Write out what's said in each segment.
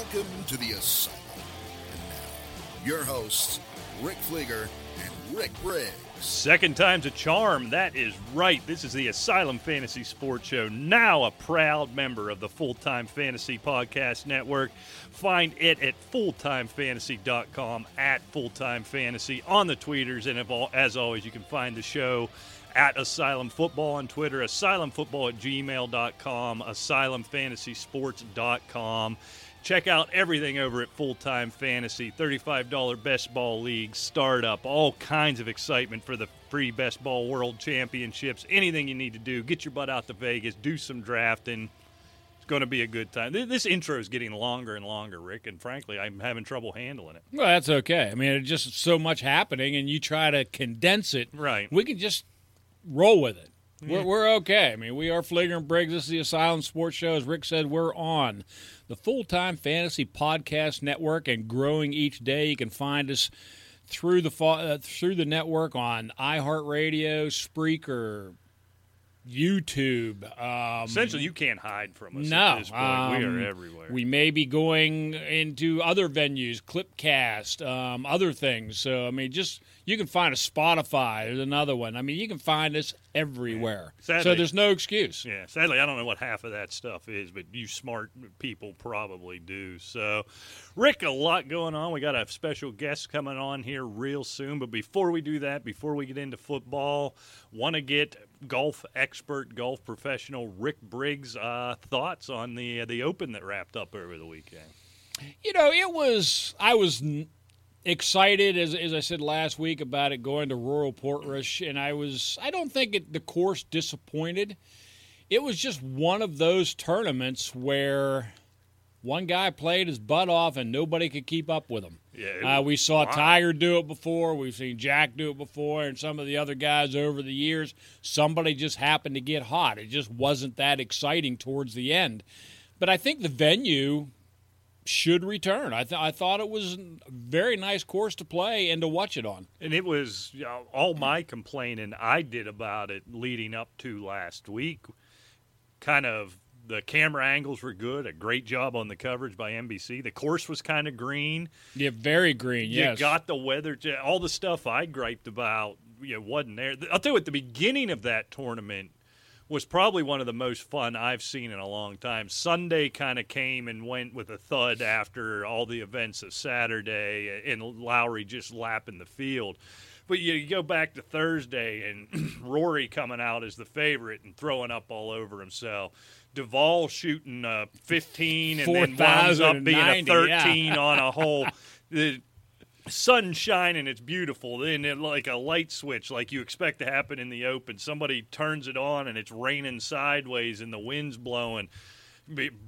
Welcome to the Asylum. And now, your hosts, Rick Fleeger and Rick Briggs. Second time's a charm. That is right. This is the Asylum Fantasy Sports Show, now a proud member of the Full Time Fantasy Podcast Network. Find it at fulltimefantasy.com, at Fulltime Fantasy, on the tweeters. And as always, you can find the show at Asylum Football on Twitter, asylumfootball at gmail.com, asylumfantasysports.com. Check out everything over at Full Time Fantasy. $35 best ball league, startup, all kinds of excitement for the free best ball world championships. Anything you need to do, get your butt out to Vegas, do some drafting. It's going to be a good time. This intro is getting longer and longer, Rick, and frankly, I'm having trouble handling it. Well, that's okay. I mean, it's just so much happening, and you try to condense it. Right. We can just roll with it. We're, we're okay. I mean, we are Fleeger and Briggs. This is the Asylum Sports Show. As Rick said, we're on the Full Time Fantasy Podcast Network and growing each day. You can find us through the uh, through the network on iHeartRadio, Spreaker, YouTube. Um, Essentially, you can't hide from us. no, at this point. um, we are everywhere. We may be going into other venues, Clipcast, um, other things. So I mean, just you can find a Spotify. There's another one. I mean, you can find this everywhere. Sadly- so there's no excuse. Yeah, sadly, I don't know what half of that stuff is, but you smart people probably do. So, Rick, a lot going on. We got a special guest coming on here real soon. But before we do that, before we get into football, want to get golf expert, golf professional Rick Briggs' uh, thoughts on the the Open that wrapped up over the weekend. You know, it was. I was excited as as I said last week about it going to Royal Portrush, and I was. I don't think it, the course disappointed. It was just one of those tournaments where one guy played his butt off and nobody could keep up with him. Yeah, Uh, we saw wild. Tiger do it before. We've seen Jack do it before, and some of the other guys over the years. Somebody just happened to get hot. It just wasn't that exciting towards the end. But I think the venue should return. I, th- I thought it was a very nice course to play and to watch it on. And it was you know, all my complaining I did about it leading up to last week. Kind of the camera angles were good. A great job on the coverage by NBC. The course was kind of green. Yeah, very green. You Yes, got the weather. All the stuff I griped about, you know, wasn't there. I'll tell you, at the beginning of that tournament was probably one of the most fun I've seen in a long time. Sunday kind of came and went with a thud after all the events of Saturday, and Lowry just lapping the field. But you, go back to Thursday and Rory coming out as the favorite and throwing up all over himself. Duval shooting uh, 15 and then winds up being a 4,090, yeah. 13 on a hole. The sun and it's beautiful. Then it, like a light switch, like you expect to happen in the open, somebody turns it on and it's raining sideways and the wind's blowing.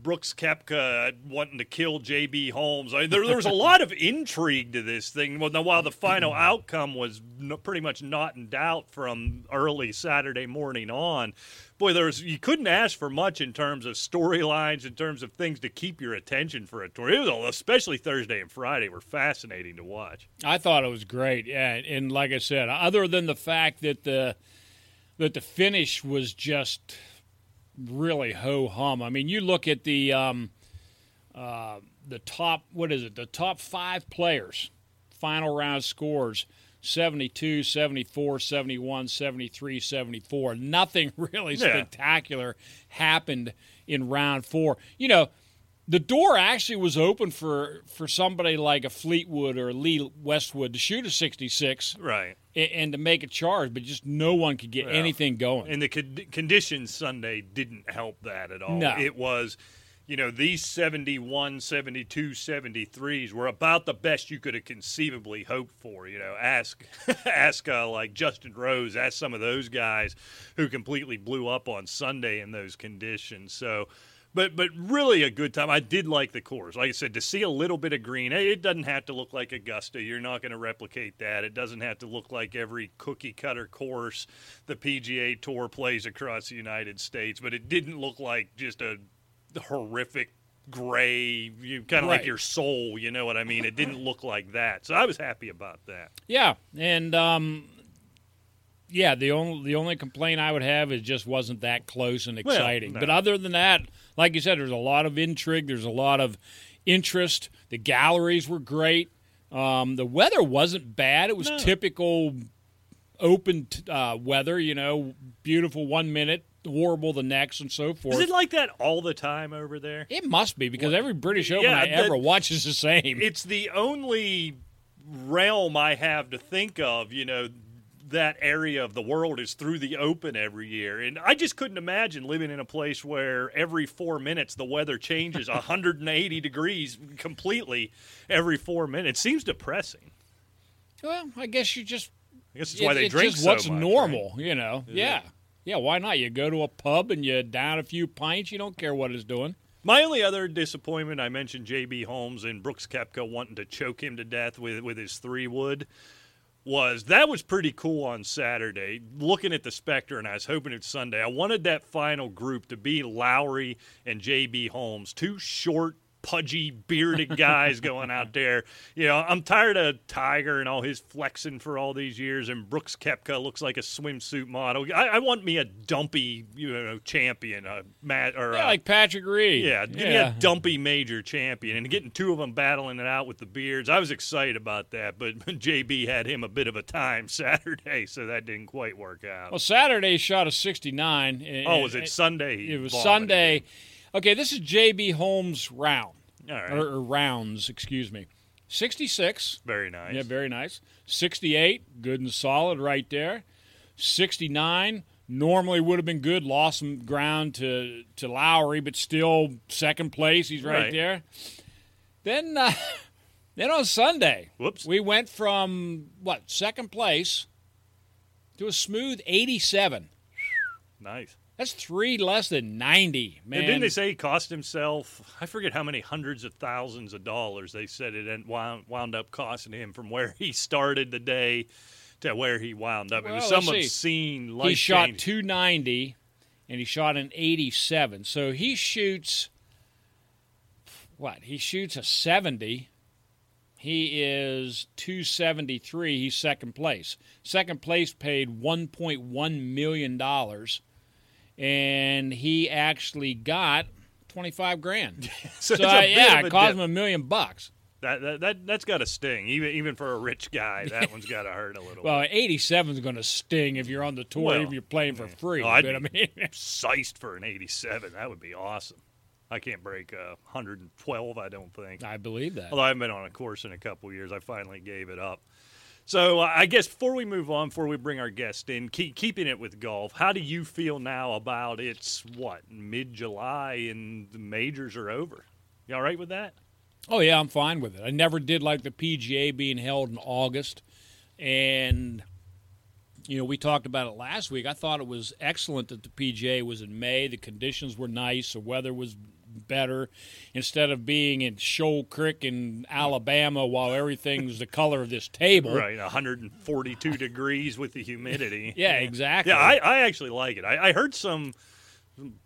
Brooks Koepka uh, wanting to kill J.B. Holmes. I mean, there, there was a lot of intrigue to this thing. Well, now, while the final outcome was pretty much not in doubt from early Saturday morning on, boy, there was you couldn't ask for much in terms of storylines, in terms of things to keep your attention for a tour. It was all- especially Thursday and Friday were fascinating to watch. I thought it was great. Yeah, and like I said, other than the fact that the that the finish was just really ho hum. I mean, you look at the um, uh, the top what is it? The top five players, final round scores. 72, 74, 71, 73, 74. Nothing really Yeah. spectacular happened in round four. You know, the door actually was open for for somebody like a Fleetwood or Lee Westwood to shoot a 66 Right. and to make a charge, but just no one could get Well, anything going. And the con- conditions Sunday didn't help that at all. No. It was, you know, these 71, 72, 73s were about the best you could have conceivably hoped for. You know, ask, ask uh, like Justin Rose, ask some of those guys who completely blew up on Sunday in those conditions. So, but but really a good time. I did like the course. Like I said, to see a little bit of green. It doesn't have to look like Augusta. You're not going to replicate that. It doesn't have to look like every cookie cutter course the PGA Tour plays across the United States. But it didn't look like just a horrific gray, you kind of like your soul. You know what I mean? It didn't look like that. So I was happy about that. yeah, and um, yeah, the only the only complaint I would have is just wasn't that close and Well, exciting. no. But other than that, like you said, there's a lot of intrigue. There's a lot of interest. The galleries were great. Um, the weather wasn't bad. It was No. typical open uh, weather. You know, beautiful one minute, horrible the next, and so forth. Is it like that all the time over there? It must be because every British Open Yeah, I that- ever watch is the same. It's the only realm I have to think of, you know, that area of the world is through the open every year. And I just couldn't imagine living in a place where every four minutes the weather changes 180 degrees completely every four minutes. Seems depressing. well, I guess you just I guess that's why it- they drink so what's much, normal, you know. Is yeah. Yeah, why not? You go to a pub and you down a few pints, you don't care what it's doing. My only other disappointment, I mentioned J.B. Holmes and Brooks Koepka wanting to choke him to death with, with his three wood, was that was pretty cool on Saturday. Looking at the Spectre, and I was hoping it's Sunday. I wanted that final group to be Lowry and J.B. Holmes, two short, pudgy, bearded guys going out there. You know, I'm tired of Tiger and all his flexing for all these years, and Brooks Koepka looks like a swimsuit model. I, I want me a dumpy, you know, champion, a Matt or Yeah, a, like Patrick Reed. yeah, give me a dumpy major champion and getting two of them battling it out with the beards. I was excited about that, but JB had him a bit of a time Saturday, so that didn't quite work out. Well, Saturday shot a 69. and- oh, was it Sunday? It was vomited? Sunday. Okay, this is JB Holmes round. All right. Or, or rounds, excuse me. 66. Very nice. Yeah, very nice. 68, good and solid right there. 69, normally would have been good, lost some ground to, to Lowry, but still second place. He's right, Right. there. Then, uh, then on Sunday, Whoops. we went from what second place to a smooth 87. nice. That's three less than 90, man. And didn't they say he cost himself? I forget how many hundreds of thousands of dollars they said it wound, wound up costing him from where he started the day to where he wound up. it was some obscene he shot change. 290 and he shot an 87 so he shoots what he shoots a 70 he is 273 he's second place second place paid 1.1 million dollars and he actually got 25 grand So so uh, yeah it cost dip. him a million bucks That, that that that's got to sting, even even for a rich guy. That one's got to hurt a little. well 87 is going to sting if you're on the tour Well, if you're playing for free Oh, I'd but i be mean sized for an 87. That would be awesome. I can't break uh, 112. I don't think. i believe that Although I haven't been on a course in a couple years, I finally gave it up. So uh, I guess before we move on, before we bring our guest in, keep, keeping it with golf, how do you feel now about it's what mid July and the majors are over? You all right with that? Oh yeah, I'm fine with it. I never did like the PGA being held in August, and you know we talked about it last week. I thought it was excellent that the PGA was in May. The conditions were nice. The weather was better instead of being in Shoal Creek in Alabama while everything's the color of this table. Right, 142 degrees with the humidity. Yeah, exactly. Yeah, I, I actually like it. I, I heard some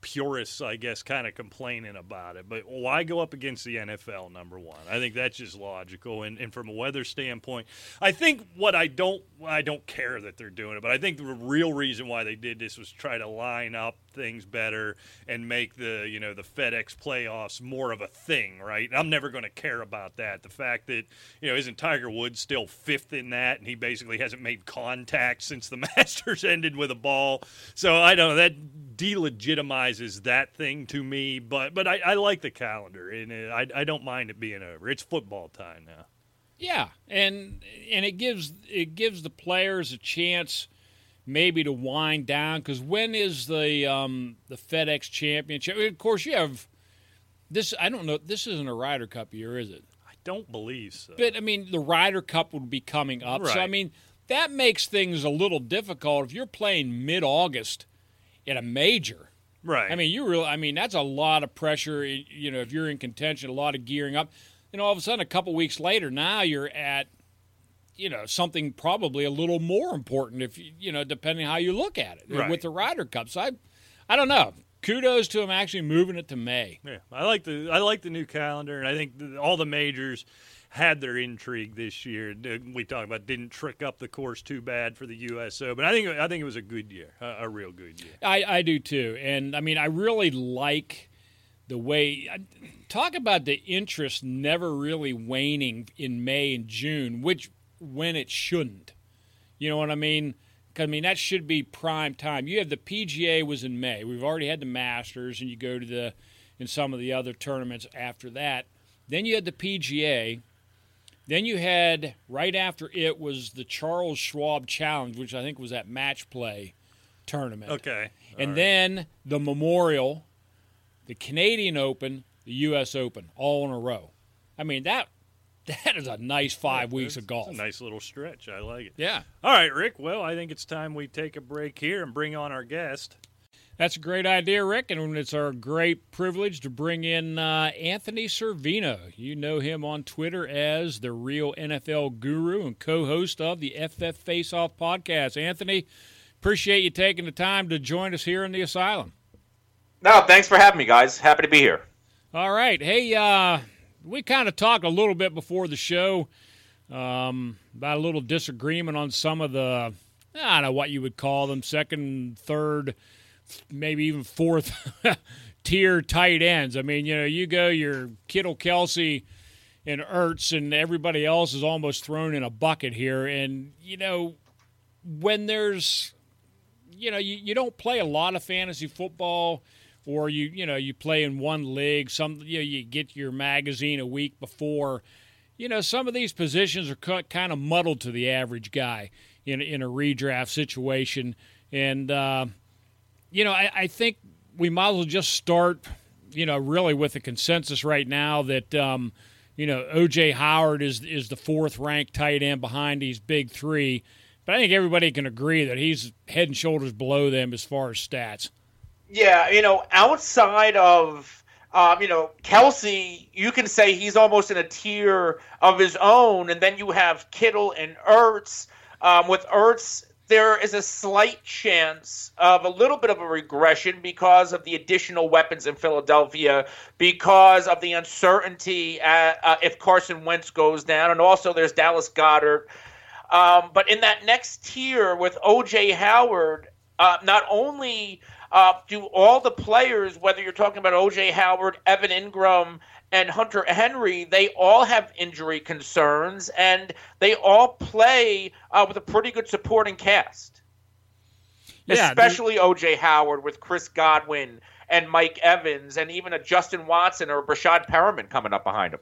purists, I guess, kind of complaining about it. But why go up against the NFL, number one? I think that's just logical. And, and from a weather standpoint, I think what I don't, I don't care that they're doing it, but I think the real reason why they did this was try to line up things better and make the, you know, the FedEx playoffs more of a thing, right? I'm never going to care about that. The fact that, you know, isn't Tiger Woods still fifth in that and he basically hasn't made contact since the Masters ended with a ball. So I don't know. That delegitimizes that thing to me, but but I, I like the calendar and uh, I I don't mind it being over. It's football time now. Yeah, and and it gives it gives the players a chance maybe to wind down because when is the um, the FedEx Championship? Of course, you have this. I don't know. This isn't a Ryder Cup year, is it? I don't believe so. But I mean, the Ryder Cup would be coming up, so I mean that makes things a little difficult if you're playing mid August in a major. right. I mean, you really. I mean, that's a lot of pressure. You know, if you're in contention, a lot of gearing up. You know, all of a sudden, a couple weeks later, now you're at, you know, something probably a little more important. If you, you know, depending how you look at it Right. with the Ryder Cup. So I, I don't know. Kudos to him actually moving it to May. Yeah, I like the I like the new calendar, and I think all the majors had their intrigue this year. Uh, we talked about didn't trick up the course too bad for the U.S. Open. I think I think it was a good year, a, real good year. I, I do too, and I mean, I really like the way uh, talk about the interest never really waning in May and June, which when it shouldn't. You know what I mean? Cause, I mean that should be prime time. You have the PGA was in May. We've already had the Masters, and you go to the in some of the other tournaments after that. Then you had the PGA. Then you had right after it was the Charles Schwab Challenge, which I think was that match play tournament. Okay. All and right. then the Memorial, the Canadian Open, the U.S. Open, all in a row. I mean that that is a nice five yeah, weeks of golf. a nice little stretch. I like it. Yeah. All right, Rick. Well, I think it's time we take a break here and bring on our guest. That's a great idea, Rick, and it's our great privilege to bring in uh, Anthony Cervino. You know him on Twitter as the Real NFL Guru and co-host of the FF Face Off podcast. Anthony, appreciate you taking the time to join us here in the asylum. No, thanks for having me, guys. Happy to be here. All right. Hey, uh, we kind of talked a little bit before the show um, about a little disagreement on some of the, I don't know what you would call them, second, third – maybe even fourth tier tight ends. I mean, you know, you go your Kittle, Kelce, and Ertz, and everybody else is almost thrown in a bucket here. And you know, when there's, you know, you, you don't play a lot of fantasy football. Or you, you know, you play in one league. Some, you know, you get your magazine a week before. You know, some of these positions are kind of muddled to the average guy in in a redraft situation, and uh, you know, I, I, think we might as well just start, you know, really with the consensus right now that, um, you know, OJ Howard is is the fourth ranked tight end behind these big three. But I think everybody can agree that he's head and shoulders below them as far as stats. Yeah, you know, outside of um, you know, Kelce, you can say he's almost in a tier of his own, and then you have Kittle and Ertz. Um, with Ertz, there is a slight chance of a little bit of a regression because of the additional weapons in Philadelphia, because of the uncertainty at, uh, if Carson Wentz goes down, and also there's Dallas Goedert. Um, but in that next tier with OJ Howard, uh, not only uh, do all the players, whether you're talking about OJ Howard, Evan Engram, and Hunter Henry, they all have injury concerns, and they all play uh, with a pretty good supporting cast. Yeah, Especially OJ Howard with Chris Godwin and Mike Evans, and even a Justin Watson or Breshad Perriman coming up behind him.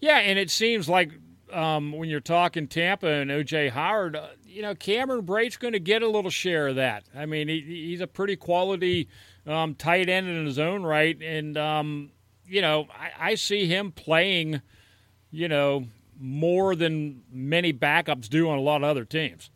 Yeah, and it seems like um, when you're talking Tampa and OJ Howard, uh, you know, Cameron Brate's going to get a little share of that. I mean, he, he's a pretty quality um, tight end in his own right, and um, you know, I, I see him playing, you know, more than many backups do on a lot of other teams.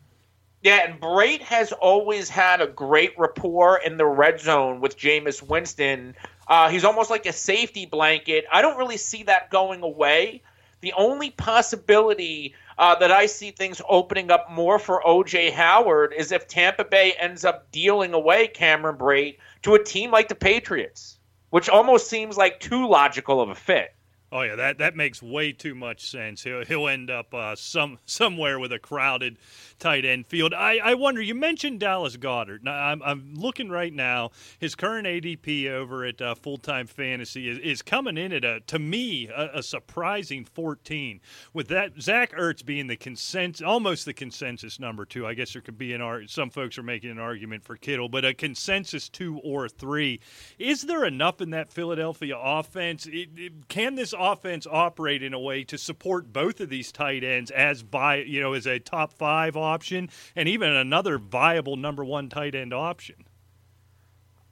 Yeah, and Brate has always had a great rapport in the red zone with Jameis Winston. Uh, he's almost like a safety blanket. I don't really see that going away. The only possibility uh, that I see things opening up more for OJ Howard is if Tampa Bay ends up dealing away Cameron Brate to a team like the Patriots which almost seems like too logical of a fit. Oh yeah, that that makes way too much sense. He'll he'll end up uh, some somewhere with a crowded tight end field. I, I wonder. You mentioned Dallas Goedert. Now I'm I'm looking right now. His current ADP over at uh, Full Time Fantasy is, is coming in at a to me a, a, surprising 14. With that Zach Ertz being the consensus, almost the consensus number two. I guess there could be an art. Some folks are making an argument for Kittle, but a consensus two or three. Is there enough in that Philadelphia offense? It, it, can this offense operate in a way to support both of these tight ends as by you know as a top five option and even another viable number one tight end option?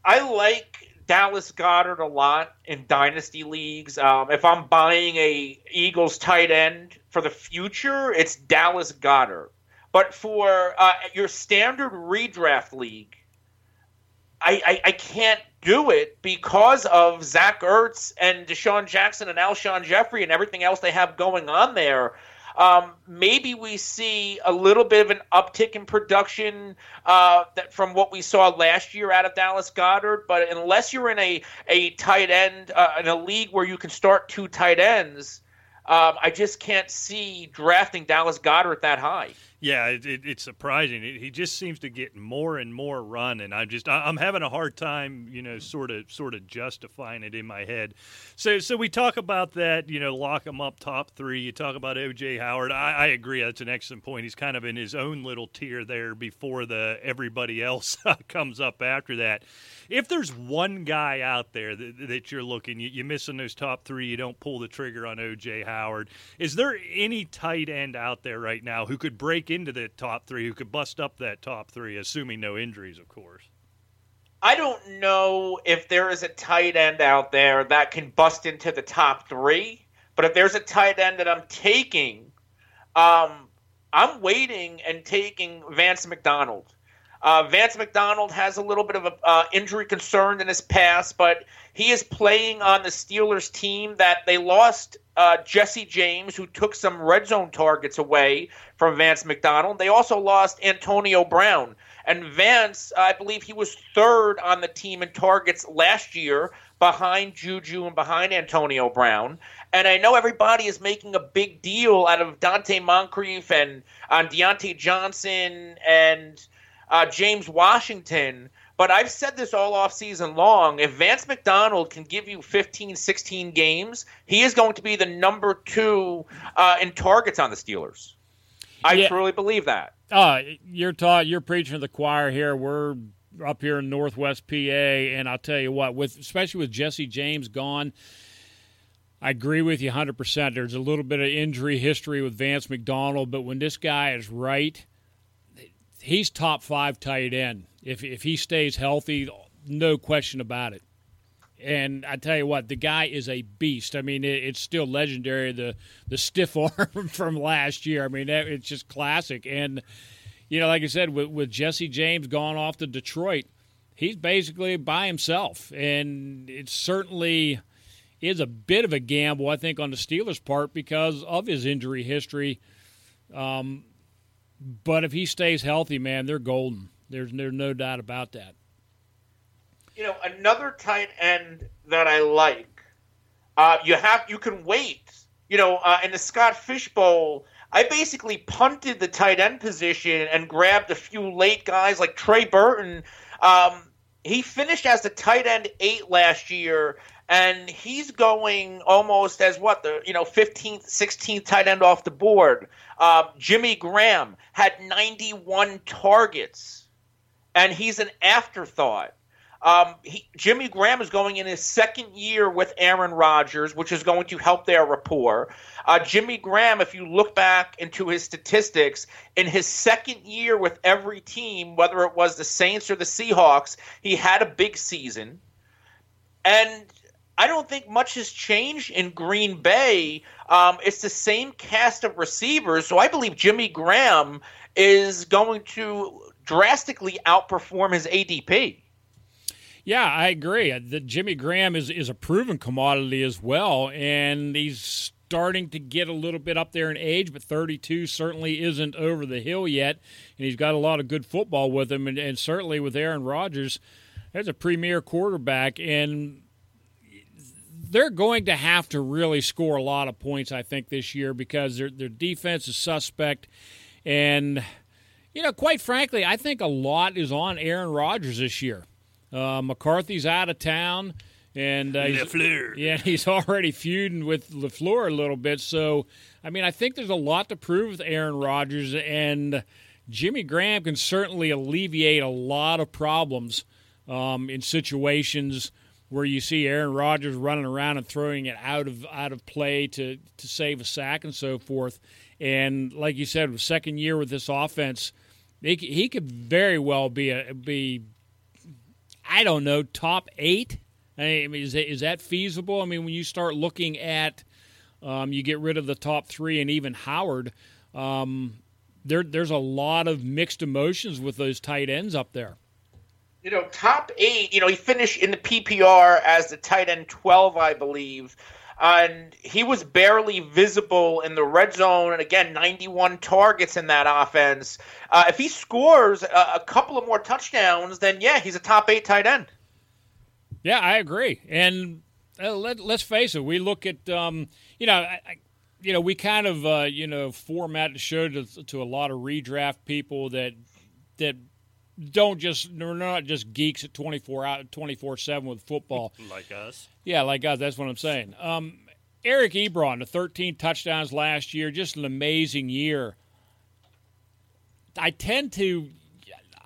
I like Dallas Goedert a lot in dynasty leagues. Um, if I'm buying a Eagles tight end for the future, it's Dallas Goedert. But for uh, your standard redraft league, I, I, I can't do it because of Zach Ertz and DeSean Jackson and Alshon Jeffery and everything else they have going on there. Um, maybe we see a little bit of an uptick in production uh, that from what we saw last year out of Dallas Goedert. But unless you're in a, a tight end, uh, in a league where you can start two tight ends, um, I just can't see drafting Dallas Goedert that high. Yeah, it, it, it's surprising. It, he just seems to get more and more run, and I'm just I, am having a hard time, you know, sort of sort of justifying it in my head. So so we talk about that, you know, lock him up top three. You talk about OJ Howard. I, I agree. That's an excellent point. He's kind of in his own little tier there before the everybody else comes up after that if there's one guy out there that, that you're looking, you, are missing those top three, you don't pull the trigger on OJ Howard. Is there any tight end out there right now who could break into the top three, who could bust up that top three, assuming no injuries, of course? I don't know if there is a tight end out there that can bust into the top three, but if there's a tight end that I'm taking, um, I'm waiting and taking Vance McDonald. Uh, Vance McDonald has a little bit of an uh, injury concern in his past, but he is playing on the Steelers team that they lost uh, Jesse James, who took some red zone targets away from Vance McDonald. They also lost Antonio Brown. And Vance, I believe he was third on the team in targets last year behind Juju and behind Antonio Brown. And I know everybody is making a big deal out of Donte Moncrief and on Diontae Johnson and – uh, James Washington. But I've said this all off season long. If Vance McDonald can give you 15, 16 games, he is going to be the number two uh, in targets on the Steelers. I yeah. truly believe that. Uh, you're taught. You're preaching to the choir here. We're up here in Northwest PA, and I'll tell you what, with especially with Jesse James gone. I agree with you 100%. There's a little bit of injury history with Vance McDonald, but when this guy is right, he's top five tight end. If if he stays healthy, no question about it. And I tell you what, the guy is a beast. I mean, it, it's still legendary the the stiff arm from last year. I mean, it's just classic. And you know, like I said, with, with Jesse James gone off to Detroit, he's basically by himself, and it certainly is a bit of a gamble, I think, on the Steelers' part because of his injury history. Um, but if he stays healthy, man, they're golden. There's, there's no doubt about that. You know, another tight end that I like. Uh, you have you can wait. You know, uh, in the Scott Fish Bowl, I basically punted the tight end position and grabbed a few late guys like Trey Burton. Um, he finished as the tight end eight last year, and he's going almost as what the you know 15th 16th tight end off the board uh, jimmy graham had 91 targets and he's an afterthought um, he, Jimmy Graham is going in his second year with Aaron Rodgers, which is going to help their rapport. Uh, Jimmy Graham, if you look back into his statistics, in his second year with every team, whether it was the Saints or the Seahawks, he had a big season. And I don't think much has changed in Green Bay. Um, it's the same cast of receivers, so I believe Jimmy Graham is going to drastically outperform his ADP. Yeah, I agree. Uh, the Jimmy Graham is is a proven commodity as well, and he's starting to get a little bit up there in age, but 32 certainly isn't over the hill yet, and he's got a lot of good football with him, and, and certainly with Aaron Rodgers, there's a premier quarterback, and they're going to have to really score a lot of points, I think, this year because their their defense is suspect, and you know, quite frankly, I think a lot is on Aaron Rodgers this year. Uh, McCarthy's out of town, and uh, Lafleur. yeah, he's already feuding with Lafleur a little bit. So, I mean, I think there's a lot to prove with Aaron Rodgers, and Jimmy Graham can certainly alleviate a lot of problems um, in situations where you see Aaron Rodgers running around and throwing it out of out of play to to save a sack and so forth. And like you said, second year with this offense, he, he could very well be a be I don't know top eight. I mean, is that, is that feasible? I mean, when you start looking at um, you get rid of the top three and even Howard. Um, there, there's a lot of mixed emotions with those tight ends up there you know, top eight. You know, he finished in the PPR as the tight end twelve, I believe, and he was barely visible in the red zone. And again, ninety-one targets in that offense. Uh, if he scores a, a, couple of more touchdowns, then yeah, he's a top eight tight end. Yeah, I agree. And uh, let, us face it, we look at um, you know. I, you know, we kind of uh, you know format the show to, to a lot of redraft people that that don't just they're not just geeks at 24 out 24 7 with football. Like us. Yeah like us. That's what i'm saying. Um, eric ebron the 13 touchdowns last year just an amazing year. I tend to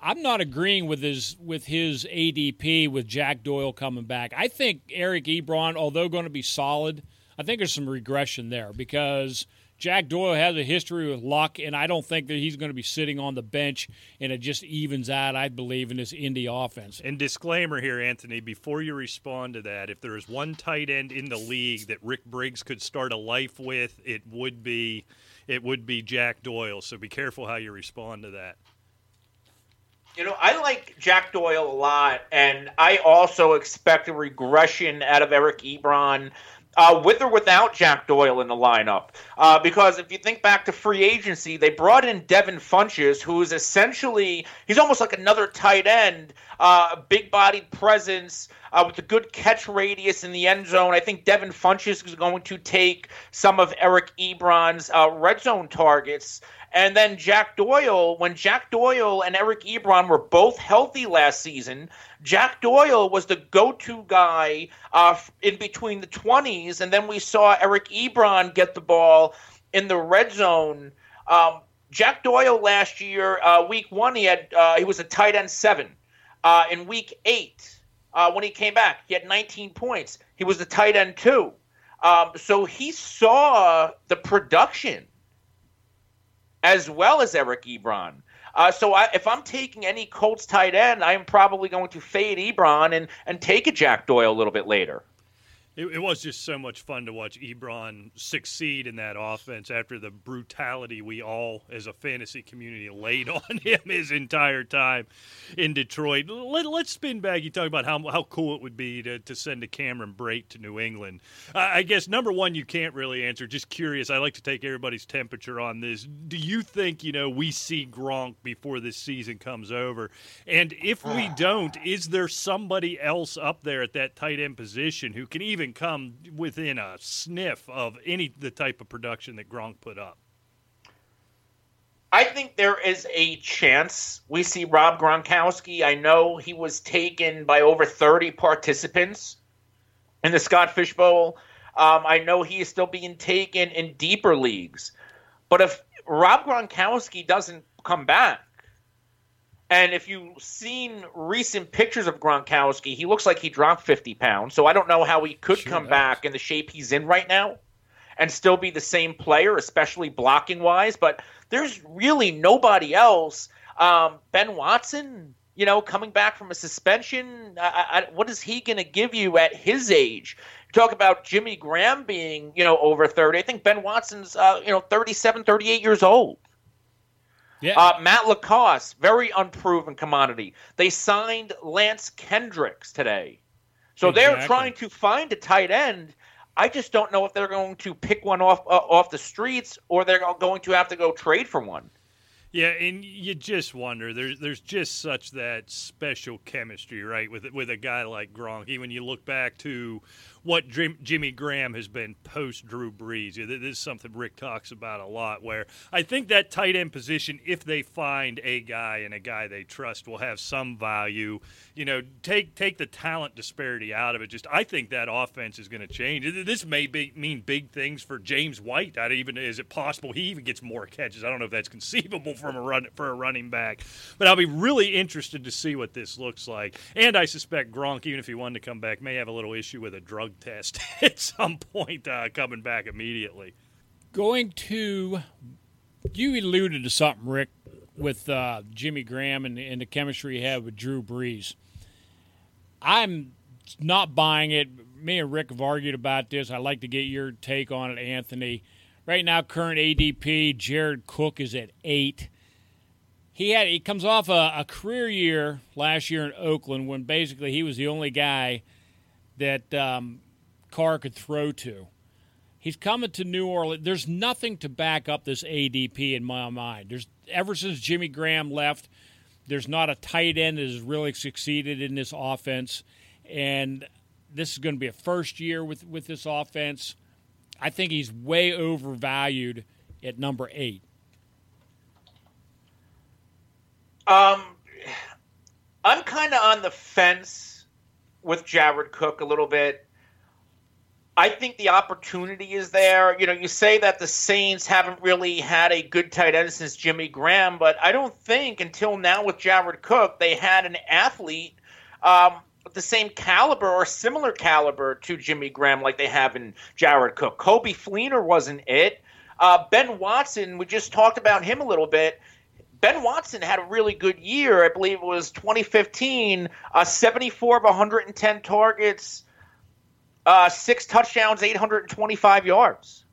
i'm not agreeing with his with his adp with jack doyle coming back. I think eric ebron although going to be solid i think there's some regression there because – Jack Doyle has a history with luck, and I don't think that he's going to be sitting on the bench and it just evens out, I believe, in this Indy offense. And disclaimer here, Anthony, before you respond to that, if there is one tight end in the league that Rick Briggs could start a life with, it would be it would be Jack Doyle. So be careful how you respond to that. You know, I like Jack Doyle a lot, and I also expect a regression out of Eric Ebron uh, with or without Jack Doyle in the lineup. Uh, because if you think back to free agency, they brought in Devin Funchess, who is essentially, he's almost like another tight end, uh, big bodied presence. Uh, with a good catch radius in the end zone, I think Devin Funchess is going to take some of Eric Ebron's uh, red zone targets. And then Jack Doyle, when Jack Doyle and Eric Ebron were both healthy last season, Jack Doyle was the go-to guy uh, in between the 20s, and then we saw Eric Ebron get the ball in the red zone. Um, Jack Doyle last year, uh, week one, he had uh, he was a tight end seven. Uh, in week eight, uh, when he came back, he had 19 points. He was a tight end two. Um, so he saw the production as well as Eric Ebron. Uh, so I, if I'm taking any Colts tight end, I'm probably going to fade Ebron and, and take a Jack Doyle a little bit later. It, it, was just so much fun to watch Ebron succeed in that offense after the brutality we all, as a fantasy community, laid on him his entire time in Detroit. Let, us spin back. You talk about how, how cool it would be to, to send a Cameron Brate to New England. Uh, I guess number one, you can't really answer. Just curious. I like to take everybody's temperature on this. Do you think you know we see Gronk before this season comes over? And if we don't, is there somebody else up there at that tight end position who can even even come within a sniff of any the type of production that Gronk put up. I think there is a chance we see Rob Gronkowski. I know he was taken by over 30 participants in the Scott Fish Bowl. Um, I know he is still being taken in deeper leagues. But if Rob Gronkowski doesn't come back, and if you've seen recent pictures of Gronkowski, he looks like he dropped 50 pounds. So I don't know how he could sure come back in the shape he's in right now and still be the same player, especially blocking wise. But there's really nobody else. Um, ben Watson, you know, coming back from a suspension, I, I, what is he going to give you at his age? You talk about Jimmy Graham being, you know, over 30. I think Ben Watson's, uh, you know, 37, 38 years old. Yeah. Uh, Matt LaCosse, very unproven commodity. They signed Lance Kendricks today. So exactly. they're trying to find a tight end. I just don't know if they're going to pick one off uh, off the streets or they're going to have to go trade for one. Yeah, and you just wonder. There's there's just such that special chemistry, right, with with a guy like Gronk. Even you look back to what Jimmy Graham has been post Drew Brees. This is something Rick talks about a lot. Where I think that tight end position, if they find a guy and a guy they trust, will have some value. You know, take take the talent disparity out of it. Just I think that offense is going to change. This may be, mean big things for James White. I even is it possible he even gets more catches? I don't know if that's conceivable from a run for a running back, but I'll be really interested to see what this looks like. And I suspect Gronk, even if he wanted to come back, may have a little issue with a drug drug test at some point uh, coming back immediately. Going to, you alluded to something, Rick, with uh, Jimmy Graham and, and the chemistry he had with Drew Brees. I'm not buying it. Me and Rick have argued about this. I'd like to get your take on it, Anthony. Right now, current ADP, Jared Cook is at eight. He had he comes off a, a career year last year in Oakland when basically he was the only guy that um, Carr could throw to. He's coming to New Orleans. There's nothing to back up this ADP in my mind. There's ever since Jimmy Graham left, there's not a tight end that has really succeeded in this offense, and this is going to be a first year with with this offense. I think he's way overvalued at number eight. Um, I'm kind of on the fence with Jared Cook a little bit. I think the opportunity is there. You know, you say that the Saints haven't really had a good tight end since Jimmy Graham, but I don't think until now with Jared Cook they had an athlete um, the same caliber or similar caliber to Jimmy Graham like they have in Jared Cook. Coby Fleener wasn't it. Uh, ben Watson, we just talked about him a little bit. Ben Watson had a really good year. I believe it was 2015, uh, 74 of 110 targets, uh, six touchdowns, 825 yards.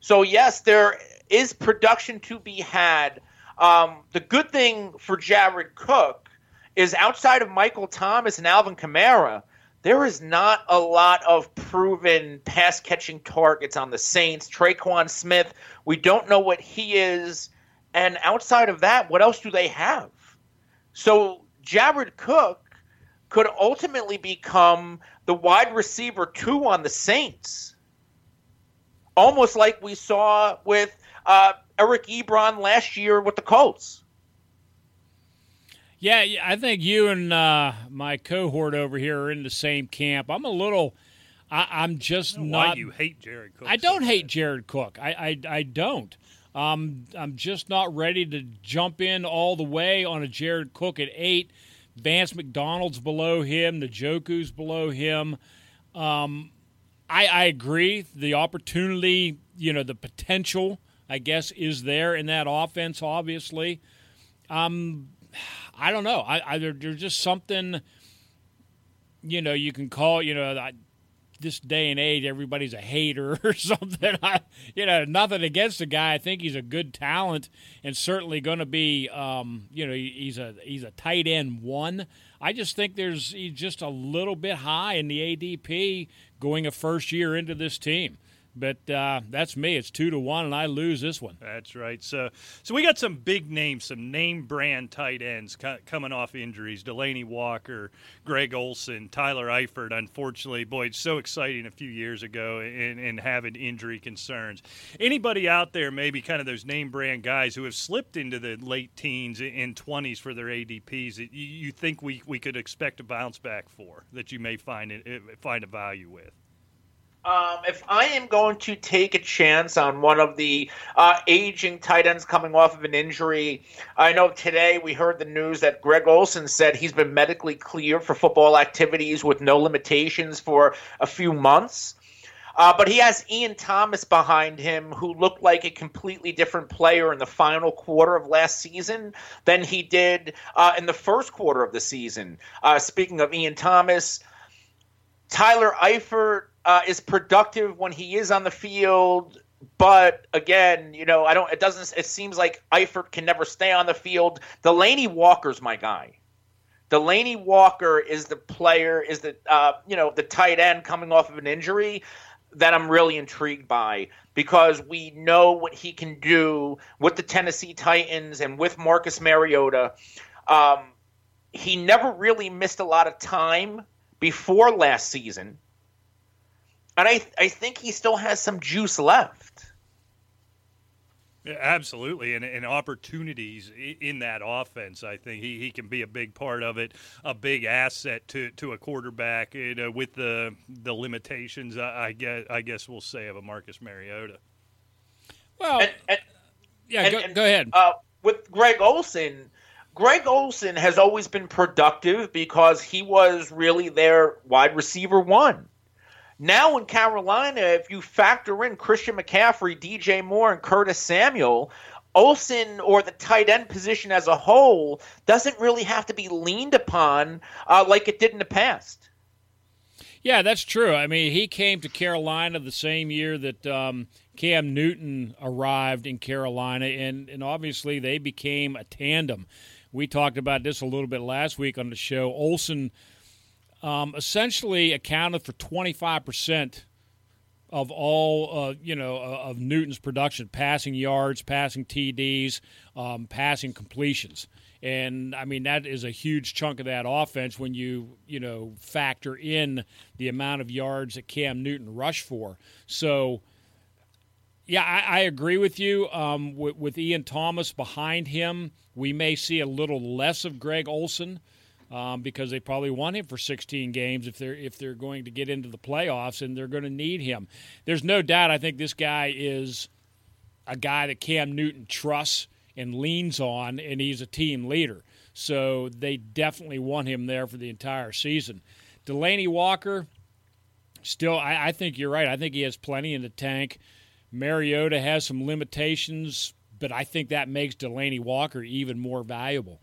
So, yes, there is production to be had. Um, the good thing for Jared Cook is outside of Michael Thomas and Alvin Kamara, there is not a lot of proven pass catching targets on the Saints. Tre'Quan Smith, we don't know what he is. And outside of that, what else do they have? So Jared Cook could ultimately become the wide receiver two on the Saints. Almost like we saw with uh, Eric Ebron last year with the Colts. Yeah, I think you and uh, my cohort over here are in the same camp. I'm a little. I, am just not. Why you hate Jared Cook? I don't so hate Jared Cook. I, I, I don't. Um, I'm just not ready to jump in all the way on a Jared Cook at eight. Vance McDonald's below him. The Njoku's below him. Um, I, I agree. The opportunity, you know, the potential, I guess, is there in that offense. Obviously, um, I don't know. I, I there's just something, you know, you can call. You know, I, this day and age, everybody's a hater or something. I, you know, nothing against the guy. I think he's a good talent and certainly going to be, um, you know, he's a he's a tight end one. I just think there's he's just a little bit high in the ADP going a first year into this team. But uh, that's me. It's two to one, and I lose this one. That's right. So, so we got some big names, some name brand tight ends co- coming off injuries: Delanie Walker, Greg Olsen, Tyler Eifert. Unfortunately, boy, it's so exciting a few years ago, and, and having injury concerns. Anybody out there, maybe kind of those name brand guys who have slipped into the late teens and twenties for their ADPs, that you, you think we we could expect a bounce back for that you may find it, find a value with. Um, if I am going to take a chance on one of the uh, aging tight ends coming off of an injury, I know today we heard the news that Greg Olsen said he's been medically cleared for football activities with no limitations for a few months. Uh, but he has Ian Thomas behind him, who looked like a completely different player in the final quarter of last season than he did uh, in the first quarter of the season. Uh, speaking of Ian Thomas, Tyler Eifert uh, is productive when he is on the field. But again, you know, I don't. It doesn't. It seems like Eifert can never stay on the field. Delanie Walker's my guy. Delanie Walker is the player, is the uh, you know the tight end coming off of an injury that I'm really intrigued by because we know what he can do with the Tennessee Titans and with Marcus Mariota. Um, he never really missed a lot of time before last season and I I think he still has some juice left. Yeah, absolutely, and, and opportunities in that offense. I think he, he can be a big part of it, a big asset to, to a quarterback. You know, with the the limitations, I, I guess I guess we'll say of a Marcus Mariota. Well, and, and, yeah, and, go, go, ahead. Uh, with Greg Olsen, Greg Olsen has always been productive because he was really their wide receiver one. Now in Carolina, if you factor in Christian McCaffrey, DJ Moore, and Curtis Samuel, Olsen or the tight end position as a whole doesn't really have to be leaned upon uh, like it did in the past. Yeah, that's true. I mean, he came to Carolina the same year that um, Cam Newton arrived in Carolina, and, and obviously they became a tandem. We talked about this a little bit last week on the show. Olsen – um, essentially accounted for 25% of all, uh, you know, uh, of Newton's production, passing yards, passing TDs, um, passing completions. And I mean that is a huge chunk of that offense when you you know factor in the amount of yards that Cam Newton rushed for. So Yeah, I, I agree with you. Um, with, with, Ian Thomas behind him, we may see a little less of Greg Olsen um, because they probably want him for 16 games if they're if they're going to get into the playoffs and they're going to need him. There's no doubt. I think this guy is a guy that Cam Newton trusts and leans on, and he's a team leader. So they definitely want him there for the entire season. Delanie Walker, still, I, I think you're right. I think he has plenty in the tank. Mariota has some limitations, but I think that makes Delanie Walker even more valuable.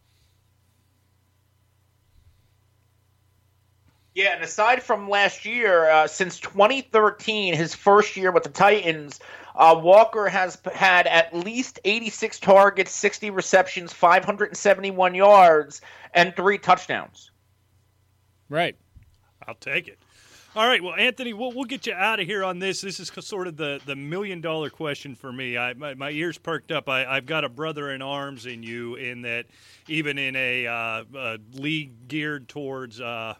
Yeah, and aside from last year, uh, since 2013, his first year with the Titans, uh, Walker has had at least 86 targets, 60 receptions, 571 yards, and three touchdowns. Right. I'll take it. All right, well, Anthony, we'll, we'll get you out of here on this. This is sort of the, the million dollar question for me. I, my, my ears perked up. I, I've got a brother in arms in you, in that even in a, uh, a league geared towards uh,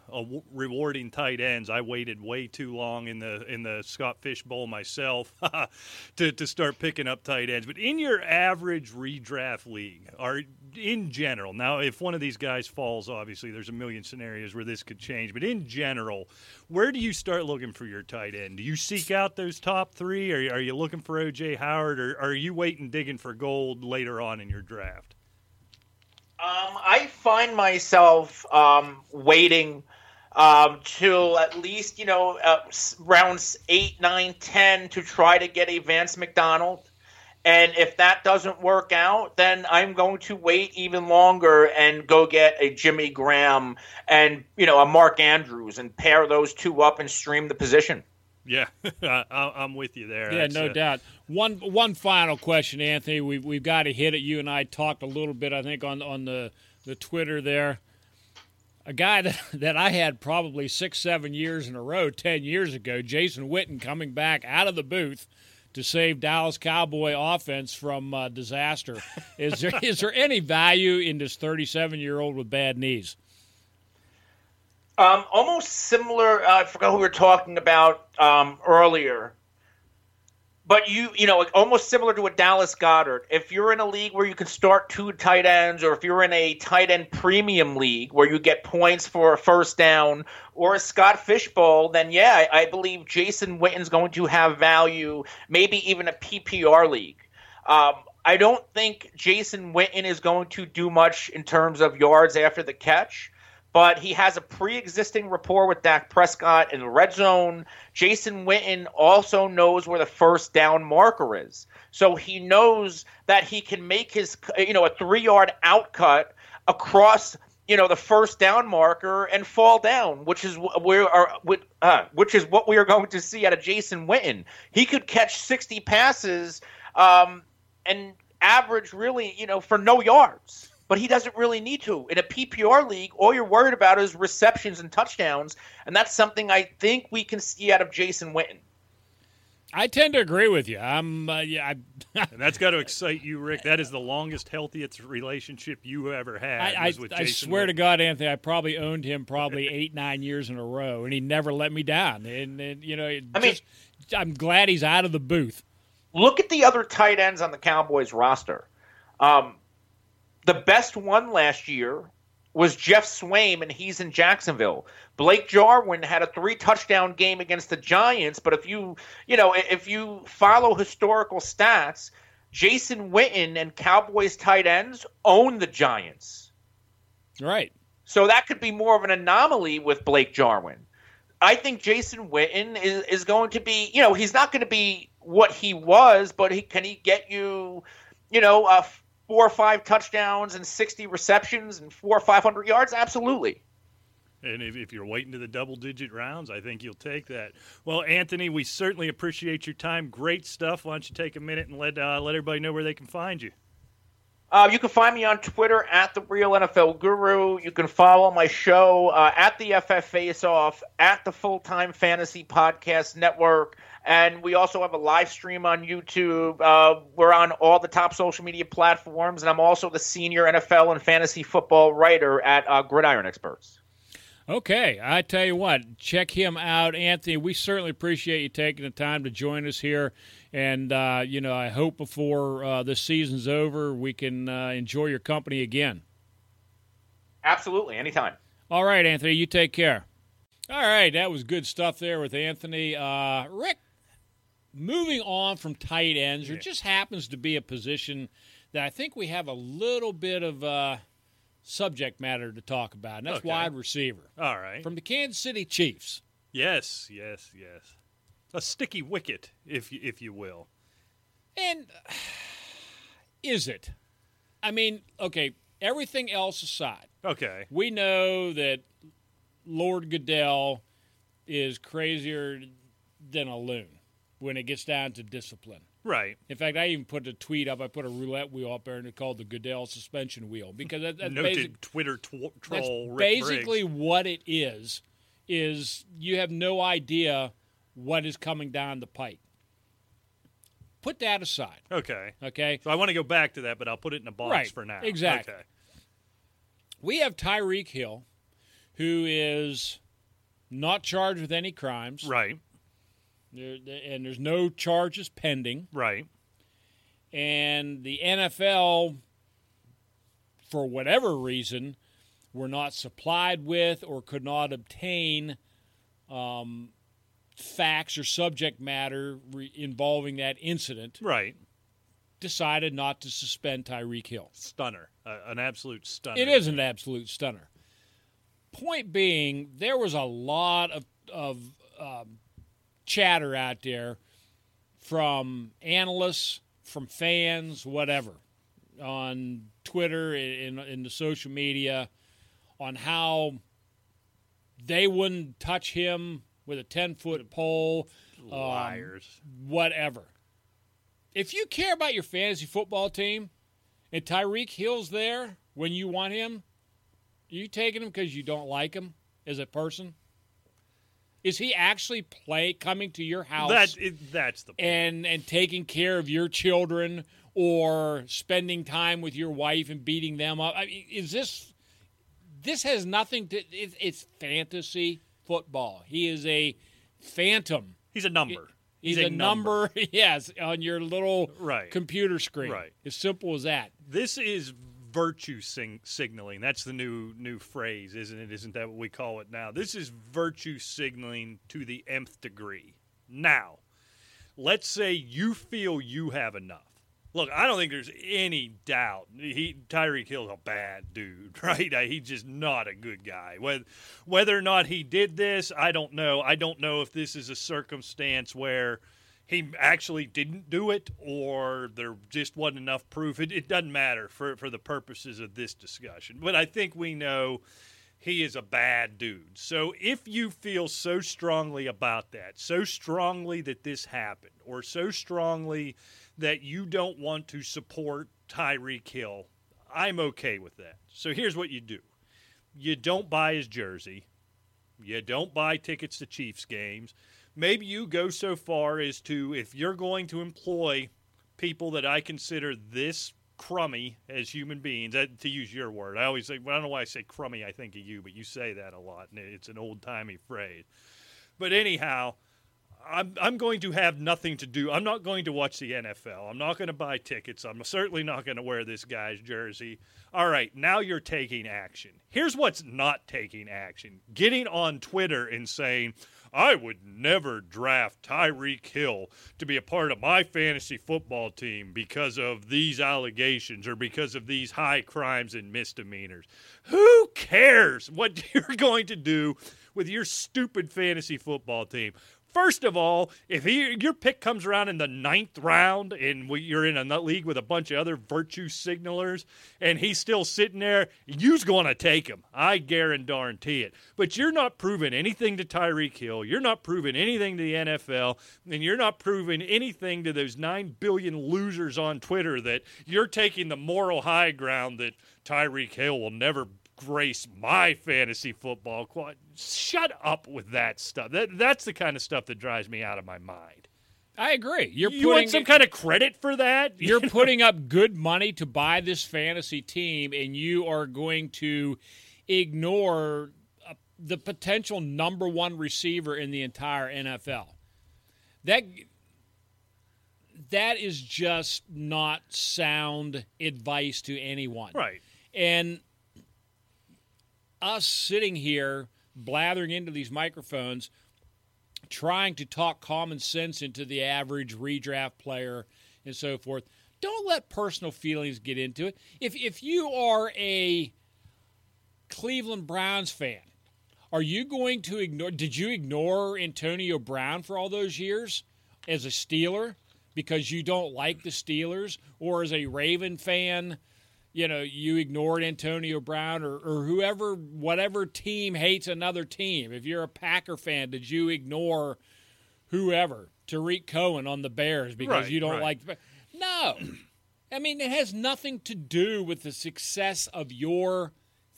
rewarding tight ends, I waited way too long in the in the Scott Fish Bowl myself to, to start picking up tight ends. But in your average redraft league, are in general now, if one of these guys falls, obviously there's a million scenarios where this could change. But in general, where do you start looking for your tight end? Do you seek out those top three? Or are you looking for OJ Howard, or are you waiting digging for gold later on in your draft? Um, I find myself um, waiting um, till at least you know uh, rounds eight, nine, ten to try to get a Vance McDonald. And if that doesn't work out, then I'm going to wait even longer and go get a Jimmy Graham and you know a Mark Andrews and pair those two up and stream the position. Yeah, I'm with you there. Yeah, That's no uh, doubt. One one final question, Anthony. We've we've got to hit it. You and I talked a little bit, I think, on on the the Twitter there. A guy that, that I had probably six, seven years in a row, ten years ago, Jason Witten, coming back out of the booth to save Dallas Cowboy offense from uh, disaster. Is there is there any value in this 37 year old with bad knees? Um, almost similar. Uh, I forgot who we were talking about um, earlier, but you you know almost similar to a Dallas Goedert. If you're in a league where you can start two tight ends, or if you're in a tight end premium league where you get points for a first down, or a Scott Fish Bowl, then yeah, I, I believe Jason Witten's going to have value. Maybe even a PPR league. Um, I don't think Jason Witten is going to do much in terms of yards after the catch but he has a pre-existing rapport with Dak Prescott in the red zone. Jason Witten also knows where the first down marker is. So he knows that he can make his you know a 3-yard outcut across you know the first down marker and fall down, which is where are uh, which is what we are going to see out of Jason Witten. He could catch 60 passes um, and average really, you know, for no yards but he doesn't really need to. In a PPR league, all you're worried about is receptions and touchdowns, and that's something I think we can see out of Jason Witten. I tend to agree with you. I'm, uh, yeah, and that's got to excite you, Rick. That is the longest, healthiest relationship you ever had. I, I, I swear Witten. to God, Anthony, I probably owned him probably eight, nine years in a row, and he never let me down. And, and you know, I mean, I'm glad he's out of the booth. Look at the other tight ends on the Cowboys roster. Um, the best one last year was Geoff Swaim, and he's in Jacksonville. Blake Jarwin had a three touchdown game against the Giants, but if you you know if you follow historical stats, Jason Witten and Cowboys tight ends own the Giants. Right. So that could be more of an anomaly with Blake Jarwin. I think Jason Witten is, is going to be, you know, he's not going to be what he was, but he can he get you, you know, uh, four or five touchdowns and 60 receptions and four or 500 yards? Absolutely. And if, if, you're waiting to the double digit rounds, I think you'll take that. Well, Anthony, we certainly appreciate your time. Great stuff. Why don't you take a minute and let, uh, let everybody know where they can find you? Uh, you can find me on Twitter at the Real NFL Guru. You can follow my show uh, at the FF Face Off, at the Full Time Fantasy Podcast Network. And we also have a live stream on YouTube. Uh, we're on all the top social media platforms, and I'm also the senior NFL and fantasy football writer at uh, Gridiron Experts. Okay, I tell you what, check him out, Anthony. We certainly appreciate you taking the time to join us here, and uh, you know, I hope before uh, this season's over, we can uh, enjoy your company again. Absolutely, anytime. All right, Anthony, you take care. All right, that was good stuff there with Anthony. Uh, Rick, moving on from tight ends, there just happens to be a position that I think we have a little bit of uh, subject matter to talk about, and that's Okay. wide receiver All right. from the Kansas City Chiefs. yes, yes, yes. A sticky wicket, if you, if you will. And is it? I mean, okay, everything else aside, Okay. we know that Lord Goodell is crazier than a loon when it gets down to discipline. Right. In fact, I even put a tweet up. I put a roulette wheel up there, and it called the Goodell suspension wheel because that, that's, Noted basic, Twitter tw- that's troll. Rick basically what it is. Is you have no idea what is coming down the pike. Put that aside, Okay. okay? So I want to go back to that, but I'll put it in a box Right, for now. exactly. Okay. We have Tyreek Hill, who is not charged with any crimes, Right. There, and there's no charges pending. Right. And the NFL, for whatever reason, were not supplied with or could not obtain um, facts or subject matter re- involving that incident, Right. decided not to suspend Tyreek Hill. Stunner. Uh, an absolute stunner. It is an absolute stunner. Point being, there was a lot of of um, chatter out there from analysts, from fans, whatever, on Twitter in in the social media, on how they wouldn't touch him with a ten foot pole, um, Liars. whatever. If you care about your fantasy football team and Tyreek Hill's there when you want him, are you taking him because you don't like him as a person? Is he actually play coming to your house that, that's the point. and and taking care of your children or spending time with your wife and beating them up? I mean, is this this has nothing to it, it's fantasy football. He is a phantom. He's a number. He's, a, number, yes, on your little Right. computer screen. Right. As simple as that. This is virtue sing- signaling. That's the new new phrase, isn't it? Isn't that what we call it now? This is virtue signaling to the nth degree. Now, let's say you feel you have enough. Look, I don't think there's any doubt. He Tyreek Hill's a bad dude, right? He's just not a good guy. Whether whether or not he did this, I don't know. I don't know if this is a circumstance where he actually didn't do it or there just wasn't enough proof. It, it doesn't matter for, for the purposes of this discussion. But I think we know he is a bad dude. So if you feel so strongly about that, so strongly that this happened, or so strongly that you don't want to support Tyreek Hill, I'm okay with that. So here's what you do you don't buy his jersey, you don't buy tickets to Chiefs games. Maybe you go so far as to, if you're going to employ people that I consider this crummy as human beings, that, to use your word, I always say, well, I don't know why I say crummy, I think of you, but you say that a lot, and it's an old timey phrase. But anyhow, I'm, I'm going to have nothing to do. I'm not going to watch the NFL. I'm not going to buy tickets. I'm certainly not going to wear this guy's jersey. All right, now you're taking action. Here's what's not taking action getting on Twitter and saying, I would never draft Tyreek Hill to be a part of my fantasy football team because of these allegations or because of these high crimes and misdemeanors. Who cares what you're going to do with your stupid fantasy football team? First of all, if he, your pick comes around in the ninth round and we, you're in a league with a bunch of other virtue signalers and he's still sitting there, you's going to take him. I guarantee it. But you're not proving anything to Tyreek Hill. You're not proving anything to the NFL. And you're not proving anything to those 9 billion losers on Twitter that you're taking the moral high ground that Tyreek Hill will never grace my fantasy football quad. Shut up with that stuff. That that's the kind of stuff that drives me out of my mind. I agree. You're you putting want some kind of credit for that? you're putting up good money to buy this fantasy team, and you are going to ignore uh, the potential number one receiver in the entire NFL. That that is just not sound advice to anyone. Right. And us sitting here blathering into these microphones, trying to talk common sense into the average redraft player and so forth. Don't let personal feelings get into it. If if you are a Cleveland Browns fan, are you going to ignore did you ignore Antonio Brown for all those years as a Steeler because you don't like the Steelers or as a Raven fan you know, you ignored Antonio Brown or, or whoever, whatever team hates another team. If you're a Packer fan, did you ignore whoever, Tarik Cohen on the Bears because Right, you don't right. like the No. I mean, it has nothing to do with the success of your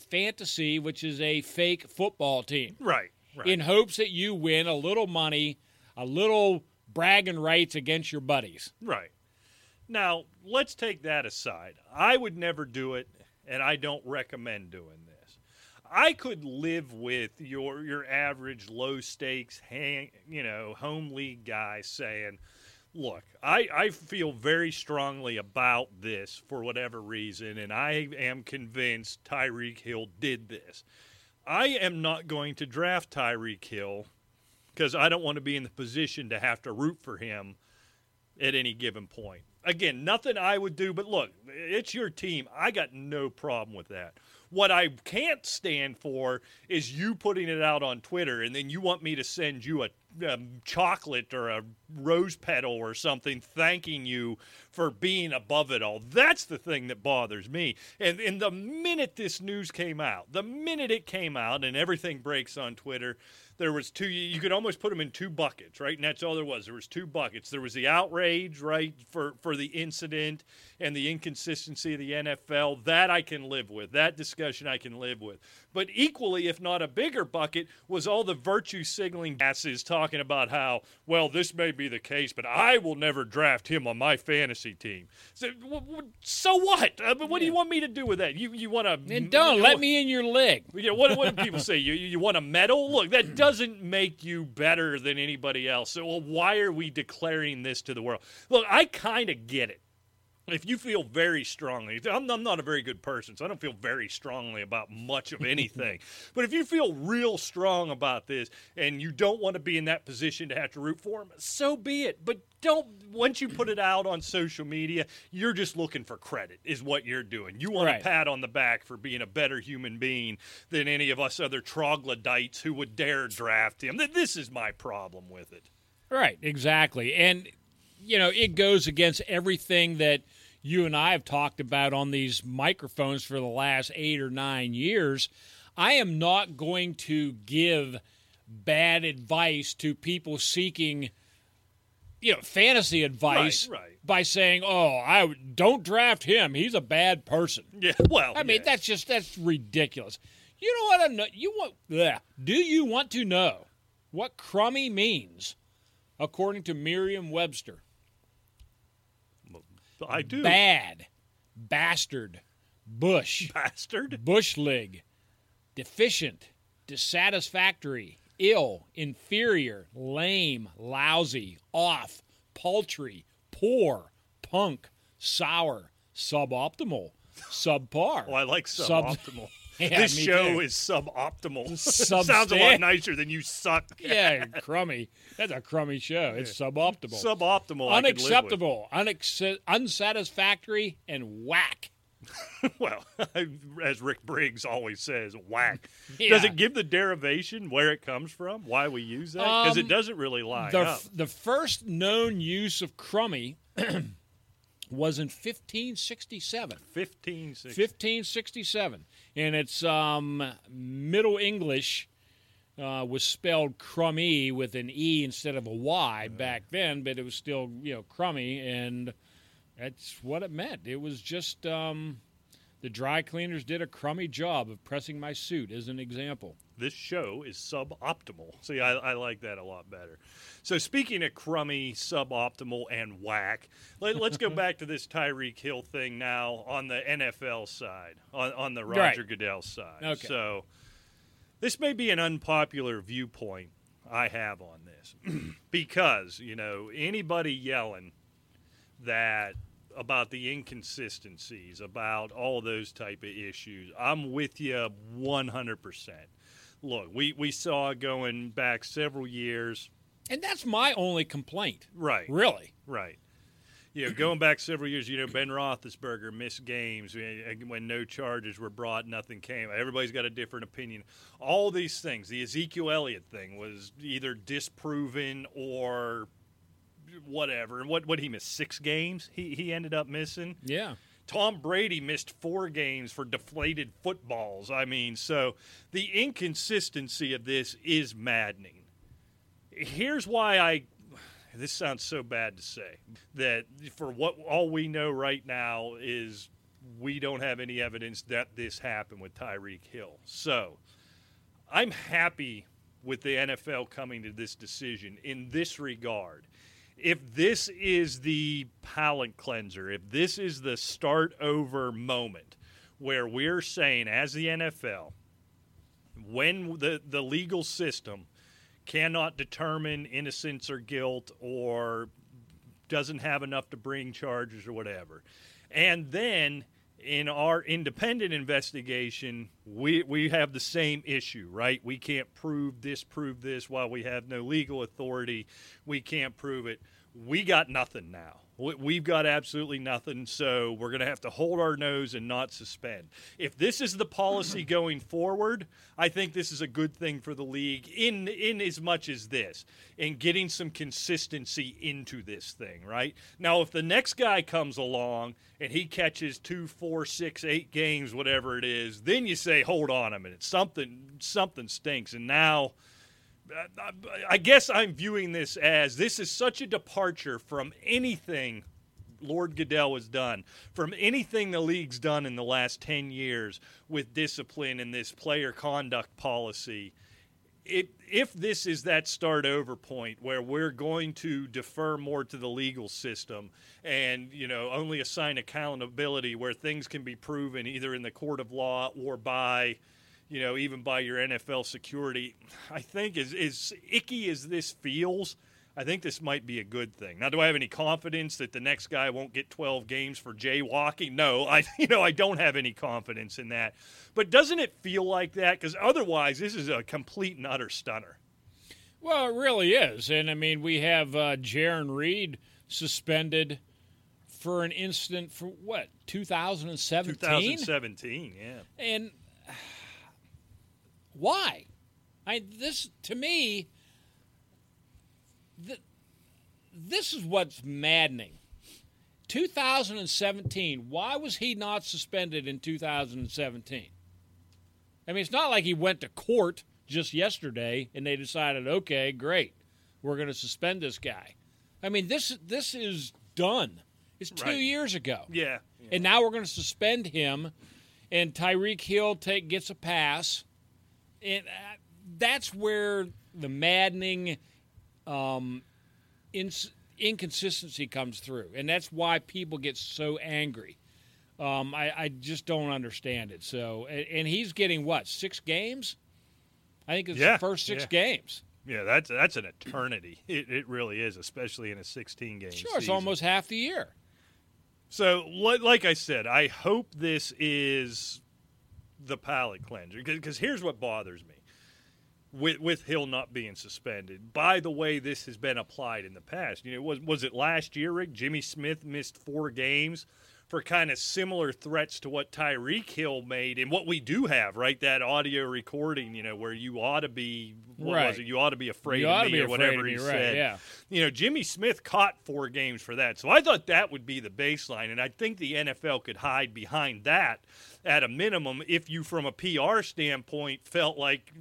fantasy, which is a fake football team, Right. Right. in hopes that you win a little money, a little bragging rights against your buddies. Right. Now, let's take that aside. I would never do it, and I don't recommend doing this. I could live with your your average low stakes hang, you know, home league guy saying, "Look, I I feel very strongly about this for whatever reason, and I am convinced Tyreek Hill did this. I am not going to draft Tyreek Hill because I don't want to be in the position to have to root for him at any given point. Again, nothing I would do, but look, it's your team. I got no problem with that. What I can't stand for is you putting it out on Twitter and then you want me to send you a, a chocolate or a rose petal or something thanking you for being above it all. That's the thing that bothers me. And, and the minute this news came out, the minute it came out and everything breaks on Twitter, there was two you could almost put them in two buckets right? And that's all there was. There was two buckets. There was the outrage right for for the incident and the inconsistency of the NFL that I can live with. That discussion I can live with but equally if not a bigger bucket was all the virtue signaling asses talking about how well this may be the case but I will never draft him on my fantasy team so, so what uh, I mean, what do you want me to do with that you you want to And don't let me in your leg. you know, what, what do people say? You, you want a medal? Look, that doesn't make you better than anybody else. So, well, why are we declaring this to the world? Look, I kind of get it. If you feel very strongly, I'm, I'm not a very good person, so I don't feel very strongly about much of anything. but if you feel real strong about this and you don't want to be in that position to have to root for him, so be it. But don't, once you put it out on social media, you're just looking for credit, is what you're doing. You want Right. a pat on the back for being a better human being than any of us other troglodytes who would dare draft him. This is my problem with it. Right, exactly. And, you know, it goes against everything that you and I have talked about on these microphones for the last eight or nine years. I am not going to give bad advice to people seeking, you know, fantasy advice Right, right. by saying, "Oh, I don't draft him. He's a bad person." Yeah, well, I mean, yeah. that's just that's ridiculous. You know what? I know, you want? bleh. Do you want to know what crummy means, according to Merriam-Webster? I do. Bad, bastard, bush, Bastard. bush league, deficient, dissatisfactory, ill, inferior, lame, lousy, off, paltry, poor, punk, sour, suboptimal, subpar. Oh, I like Sub- suboptimal. Yeah, this show too. is suboptimal. Substan- Sounds a lot nicer than you suck. yeah, crummy. That's a crummy show. It's suboptimal. Suboptimal. I could live with. Unacceptable, unac- unsatisfactory, and whack. Well, as Rick Briggs always says, whack. Yeah. Does it give the derivation where it comes from? Why we use that? Because Um, it doesn't really line The, f- the first known use of crummy was in 1567. 15, 16. 1567. And it's um, Middle English uh, was spelled crummy with an E instead of a Y back then, but it was still, you know, crummy. And that's what it meant. It was just um, the dry cleaners did a crummy job of pressing my suit, as an example. this show is suboptimal. See, I, I like that a lot better. So, speaking of crummy, suboptimal, and whack, let, us go back to this Tyreek Hill thing now on the NFL side, on, on the Roger Right. Goodell side. Okay. So, This may be an unpopular viewpoint I have on this because, you know, anybody yelling that about the inconsistencies, about all those type of issues, I'm with you 100%. Look, we, we saw going back several years. And that's my only complaint. Right. Really. Right. You know, going back several years, you know, Ben Roethlisberger missed games eh, eh, when no charges were brought, nothing came. Everybody's got a different opinion. All these things, the Ezekiel Elliott thing was either disproven or whatever. And what what he missed six games? He he ended up missing. Yeah. Tom Brady missed four games for deflated footballs. I mean, so the inconsistency of this is maddening. Here's why I this sounds so bad to say that for what all we know right now is we don't have any evidence that this happened with Tyreek Hill. So I'm happy with the NFL coming to this decision in this regard. If this is the palate cleanser, if this is the start over moment where we're saying, as the NFL, when the, the legal system cannot determine innocence or guilt or doesn't have enough to bring charges or whatever. And then in our independent investigation, we we have the same issue, right? We can't prove this, prove this while we have no legal authority. We can't prove it. We got nothing now. We've got absolutely nothing, so we're going to have to hold our nose and not suspend. If this is the policy going forward, I think this is a good thing for the league in in as much as this in getting some consistency into this thing. Right now, if the next guy comes along and he catches two, four, six, eight games, whatever it is, then you say, "Hold on a minute, something something stinks," and now I guess I'm viewing this as this is such a departure from anything Lord Goodell has done, from anything the league's done in the last 10 years with discipline and this player conduct policy. It, if this is that start over point where we're going to defer more to the legal system and you know only assign accountability where things can be proven either in the court of law or by you know, even by your NFL security. I think as, as icky as this feels, I think this might be a good thing. Now, do I have any confidence that the next guy won't get 12 games for jaywalking? No, I you know I don't have any confidence in that. But doesn't it feel like that? Because otherwise, this is a complete and utter stunner. Well, it really is, and I mean we have uh, Jarran Reed suspended for an incident for what 2017. 2017, yeah. And why? I this to me. Th- this is what's maddening. 2017. Why was he not suspended in 2017? I mean, it's not like he went to court just yesterday and they decided, okay, great, we're going to suspend this guy. I mean, this this is done. It's two Right. years ago. Yeah. And now we're going to suspend him, and Tyreek Hill take gets a pass, and uh, that's where the maddening um, ins- inconsistency comes through, and that's why people get so angry. Um, I, I just don't understand it. So, and, and he's getting what six games? I think it's Yeah, the first six yeah. games. Yeah, that's that's an eternity. It, it really is, especially in a 16 game. Sure, it's almost half the year. So, like I said, I hope this is the palate cleanser because here's what bothers me with with Hill not being suspended. By the way, this has been applied in the past. You know, was was it last year? Rick Jimmy Smith missed four games for kind of similar threats to what Tyreek Hill made, and what we do have, right? That audio recording, you know, where you ought to be, what Right. was it? You ought to be afraid You of me or whatever me, he right, said yeah. you know, Jimmy Smith caught four games for that. So I thought that would be the baseline. And I think the NFL could hide behind that at a minimum if you, from a PR standpoint, felt like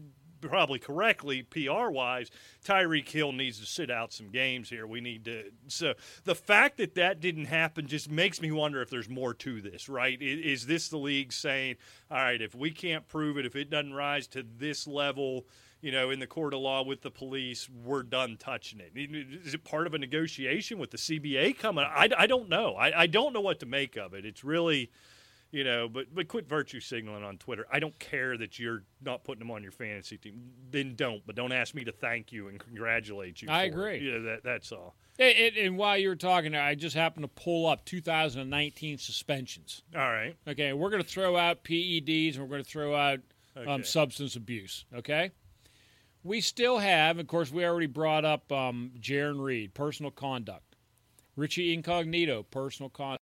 probably correctly PR wise, Tyreek Hill needs to sit out some games here. We need to. So the fact that that didn't happen just makes me wonder if there's more to this, right? Is this the league saying, all right, if we can't prove it, if it doesn't rise to this level, you know, in the court of law with the police, we're done touching it. Is it part of a negotiation with the CBA coming? I, I don't know. I, I don't know what to make of it. It's really, You know, but but quit virtue signaling on Twitter. I don't care that you're not putting them on your fantasy team. Then don't. But don't ask me to thank you and congratulate you. I for it. agree. Yeah, that that's all. And, and- and while you were talking, I just happened to pull up 2019 suspensions. All right. Okay, we're going to throw out PEDs and we're going to throw out Okay. um, substance abuse. Okay, we still have, of course, we already brought up um, Jarran Reed, personal conduct, Richie Incognito, personal conduct.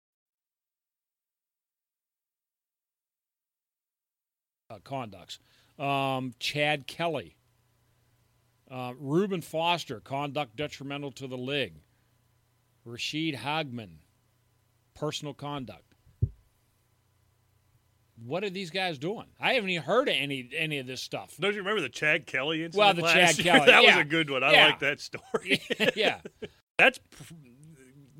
Uh, conducts. Um, Chad Kelly, uh, Reuben Foster, conduct detrimental to the league. Ra'Shede Hageman, personal conduct what are these guys doing? I haven't even heard of any any of this stuff. Don't you remember the Chad Kelly incident? Well, the last Chad year? Kelly, that yeah. was a good one. I Yeah. like that story. yeah, That's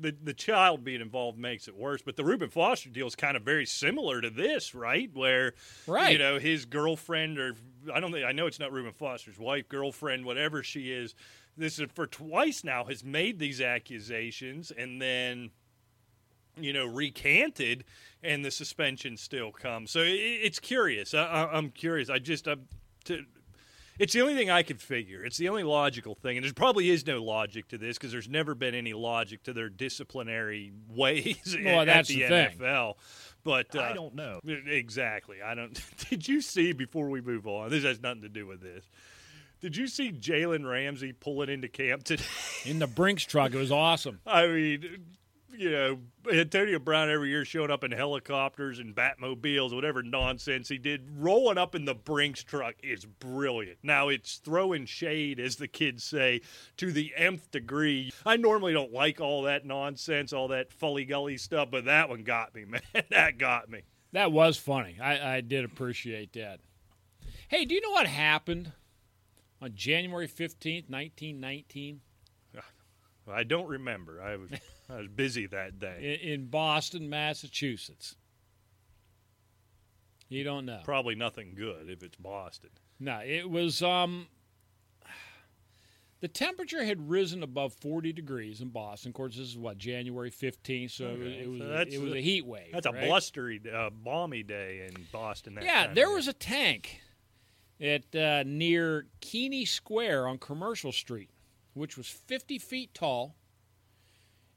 the the child being involved makes it worse. But the Reuben Foster deal is kind of very similar to this, right? Where Right. you know his girlfriend or I don't think I know it's not Reuben Foster's wife, girlfriend, whatever she is. This is for twice now has made these accusations and then you know recanted and the suspension still comes. So it, it's curious. I, I, I'm curious. I just I'm, to, it's the only thing I could figure. It's the only logical thing, and there probably is no logic to this because there's never been any logic to their disciplinary ways Well, at that's the, the. NFL. But uh, I don't know. exactly. I don't. Did you see before we move on? This has nothing to do with this. Did you see Jalen Ramsey pulling into camp today? in the Brinks truck, it was awesome. I mean, you know, Antonio Brown every year showing up in helicopters and Batmobiles, whatever nonsense he did. Rolling up in the Brinks truck is brilliant. Now, it's throwing shade, as the kids say, to the nth degree. I normally don't like all that nonsense, all that fully gully stuff, but that one got me, man. that got me. That was funny. I, I did appreciate that. Hey, do you know what happened on January fifteenth, nineteen nineteen, I don't remember. I was, I was busy that day. in, in Boston, Massachusetts? You don't know. Probably nothing good if it's Boston. No, it was um the temperature had risen above 40 degrees in Boston. Of course, this is what January 15th, so Okay, it was so it was a- a heat wave. That's a blustery, uh, balmy day in Boston. That Yeah, there was a tank at uh, near Keany Square on Commercial Street, which was 50 feet tall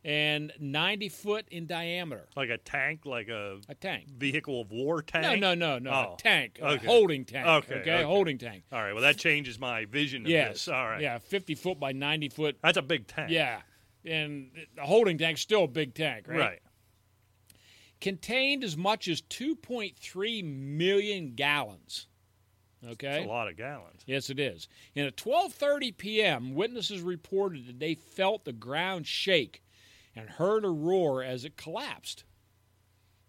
and 90 foot in diameter. like a tank, like a A tank. vehicle of war tank. no, no, no. Oh, A tank. A holding tank. Okay, Okay, okay. holding tank. All right. Well, that changes my vision of Yes. this. All right. Yeah, 50 foot by 90 foot. That's a big tank. Yeah. And the holding tank's still a big tank, right? Right. Contained as much as 2.3 million gallons. Okay. That's a lot of gallons. Yes, it is. And at 12:30 p.m., witnesses reported that they felt the ground shake and heard a roar as it collapsed.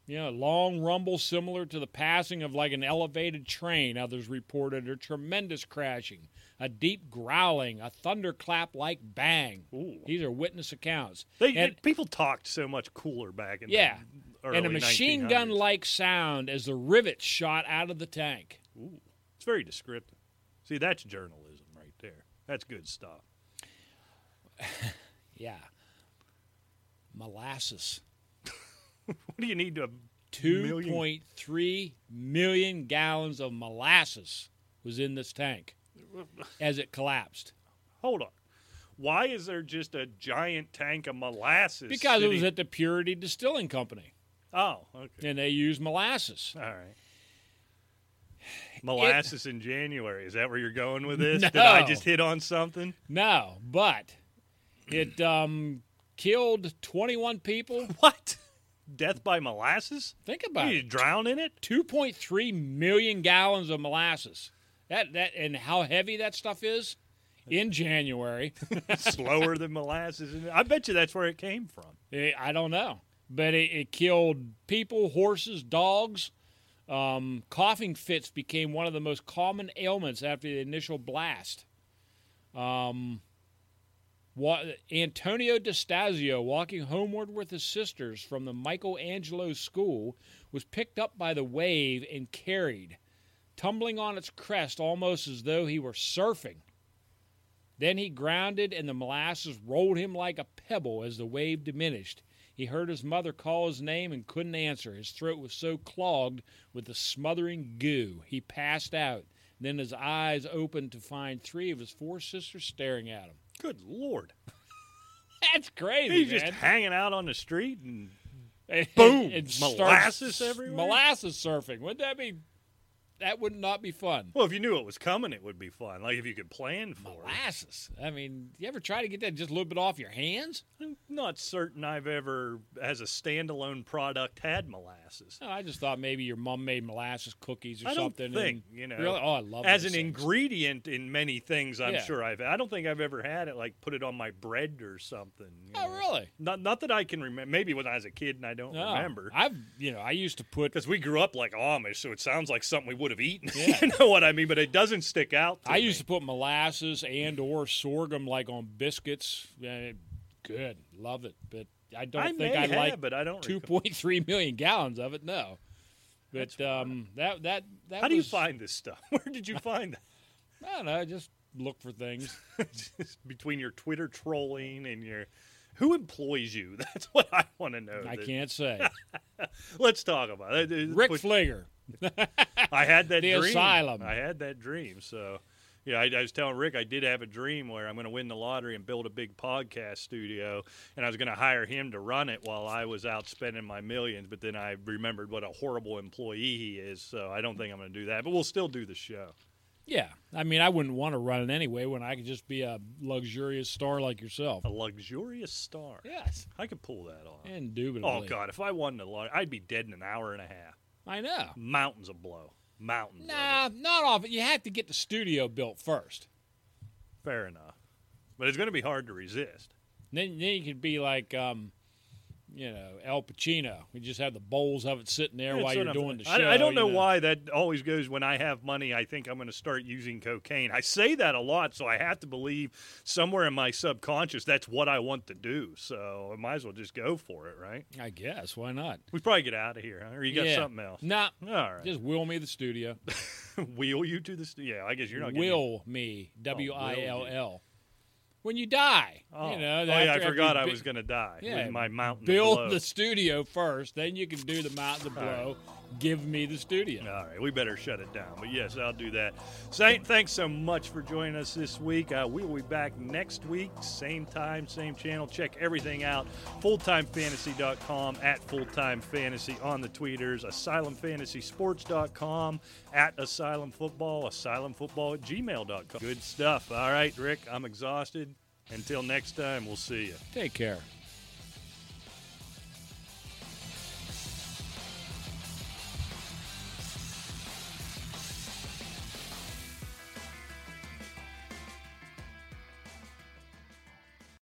You know, a long rumble similar to the passing of like an elevated train. Others reported a tremendous crashing, a deep growling, a thunderclap like bang. Ooh. These are witness accounts. They, and, people talked so much cooler back in yeah, and a machine gun like sound as the rivets shot out of the tank. Ooh. It's very descriptive. See, that's journalism right there. That's good stuff. Yeah. Molasses. What do you need to? Two point three million gallons of molasses was in this tank as it collapsed Hold on. Why is there just a giant tank of molasses? because it was at the Purity Distilling Company Oh, okay. and they use molasses. All right. Molasses in January. Is that where you're going with this? Did I just hit on something? No, but it um, killed twenty one people. What? Death by molasses? Think about you it. drown in it? Two point three million gallons of molasses. That that and how heavy that stuff is in January. Slower than molasses. I bet you that's where it came from. Eh, I don't know, but it, it killed people, horses, dogs. Um, coughing fits became one of the most common ailments after the initial blast. Um, wa- Antonio DeStasio, walking homeward with his sisters from the Michelangelo School, was picked up by the wave and carried, tumbling on its crest almost as though he were surfing. Then he grounded, and the molasses rolled him like a pebble as the wave diminished. He heard his mother call his name and couldn't answer. His throat was so clogged with the smothering goo. He passed out. Then his eyes opened to find three of his four sisters staring at him. Good lord. That's crazy, He's man. just hanging out on the street and And- boom, and molasses everywhere? Molasses surfing. Wouldn't that be? That would not be fun. well, if you knew it was coming, it would be fun. Like if you could plan for it. Molasses. I mean, you ever try to get that just a little bit off your hands? I'm not certain I've ever, as a standalone product, had molasses. No, I just thought maybe your mom made molasses cookies or I don't something. think and- you know. Really? Oh, I love it. as an things. ingredient in many things. I'm Yeah. sure I've. I don't think I've ever had it like put it on my bread or something. you Oh, know. really? Not not that I can remember. Maybe when I was a kid and I don't No. remember. I've you know I used to put Because we grew up like Amish, so it sounds like something we would have eaten. Yeah. you know what I mean? But it doesn't stick out. I used to put molasses and or sorghum like on biscuits. Good, love it. But I don't I think I have, like but I don't. two point three million gallons of it. No, but um, that that that How do you find this stuff? Where did you find that? I don't know. Just look for things. Just Between your Twitter trolling and your. Who employs you? That's what I want to know. I can't say. Let's talk about it. Rick Fleeger. I had that The dream. asylum. I had that dream. So, yeah, I, I was telling Rick I did have a dream where I'm going to win the lottery and build a big podcast studio, and I was going to hire him to run it while I was out spending my millions. But then I remembered what a horrible employee he is, so I don't think I'm going to do that. But we'll still do the show. Yeah, I mean, I wouldn't want to run it anyway when I could just be a luxurious star like yourself. A luxurious star. Yes, I could pull that off. indubitably. Oh God, if I won the lottery, I'd be dead in an hour and a half. I know. Mountains of blow. Mountains. Nah, not off. You have to get the studio built first. Fair enough. But it's going to be hard to resist. Then, then you could be like, um, you know, Al Pacino. We just have the bowls of it sitting there while you're doing the show. I, I don't you know, why that always goes when I have money. I think I'm going to start using cocaine. I say that a lot, so I have to believe somewhere in my subconscious that's what I want to do. So I might as well just go for it, right? I guess why not? We probably get out of here, huh? Or you got Yeah. something else? Nah, All right. just will me the studio. wheel you to the stu- Yeah, I guess you're not. will me. Oh, will I. L L. When you die, Oh, you know. oh yeah, I forgot I was going to die Yeah, with my mountain. Build the studio first, then you can do the mountain blow. Give me the studio. All right, we better shut it down. But yes, I'll do that. Saint, thanks so much for joining us this week. Uh, we will be back next week, same time, same channel. Check everything out. FulltimeFantasy.com at FulltimeFantasy on the tweeters. AsylumFantasySports.com at Asylum Football. AsylumFootball at gmail.com. Good stuff. All right, Rick, I'm exhausted. Until next time, we'll see you. Take care.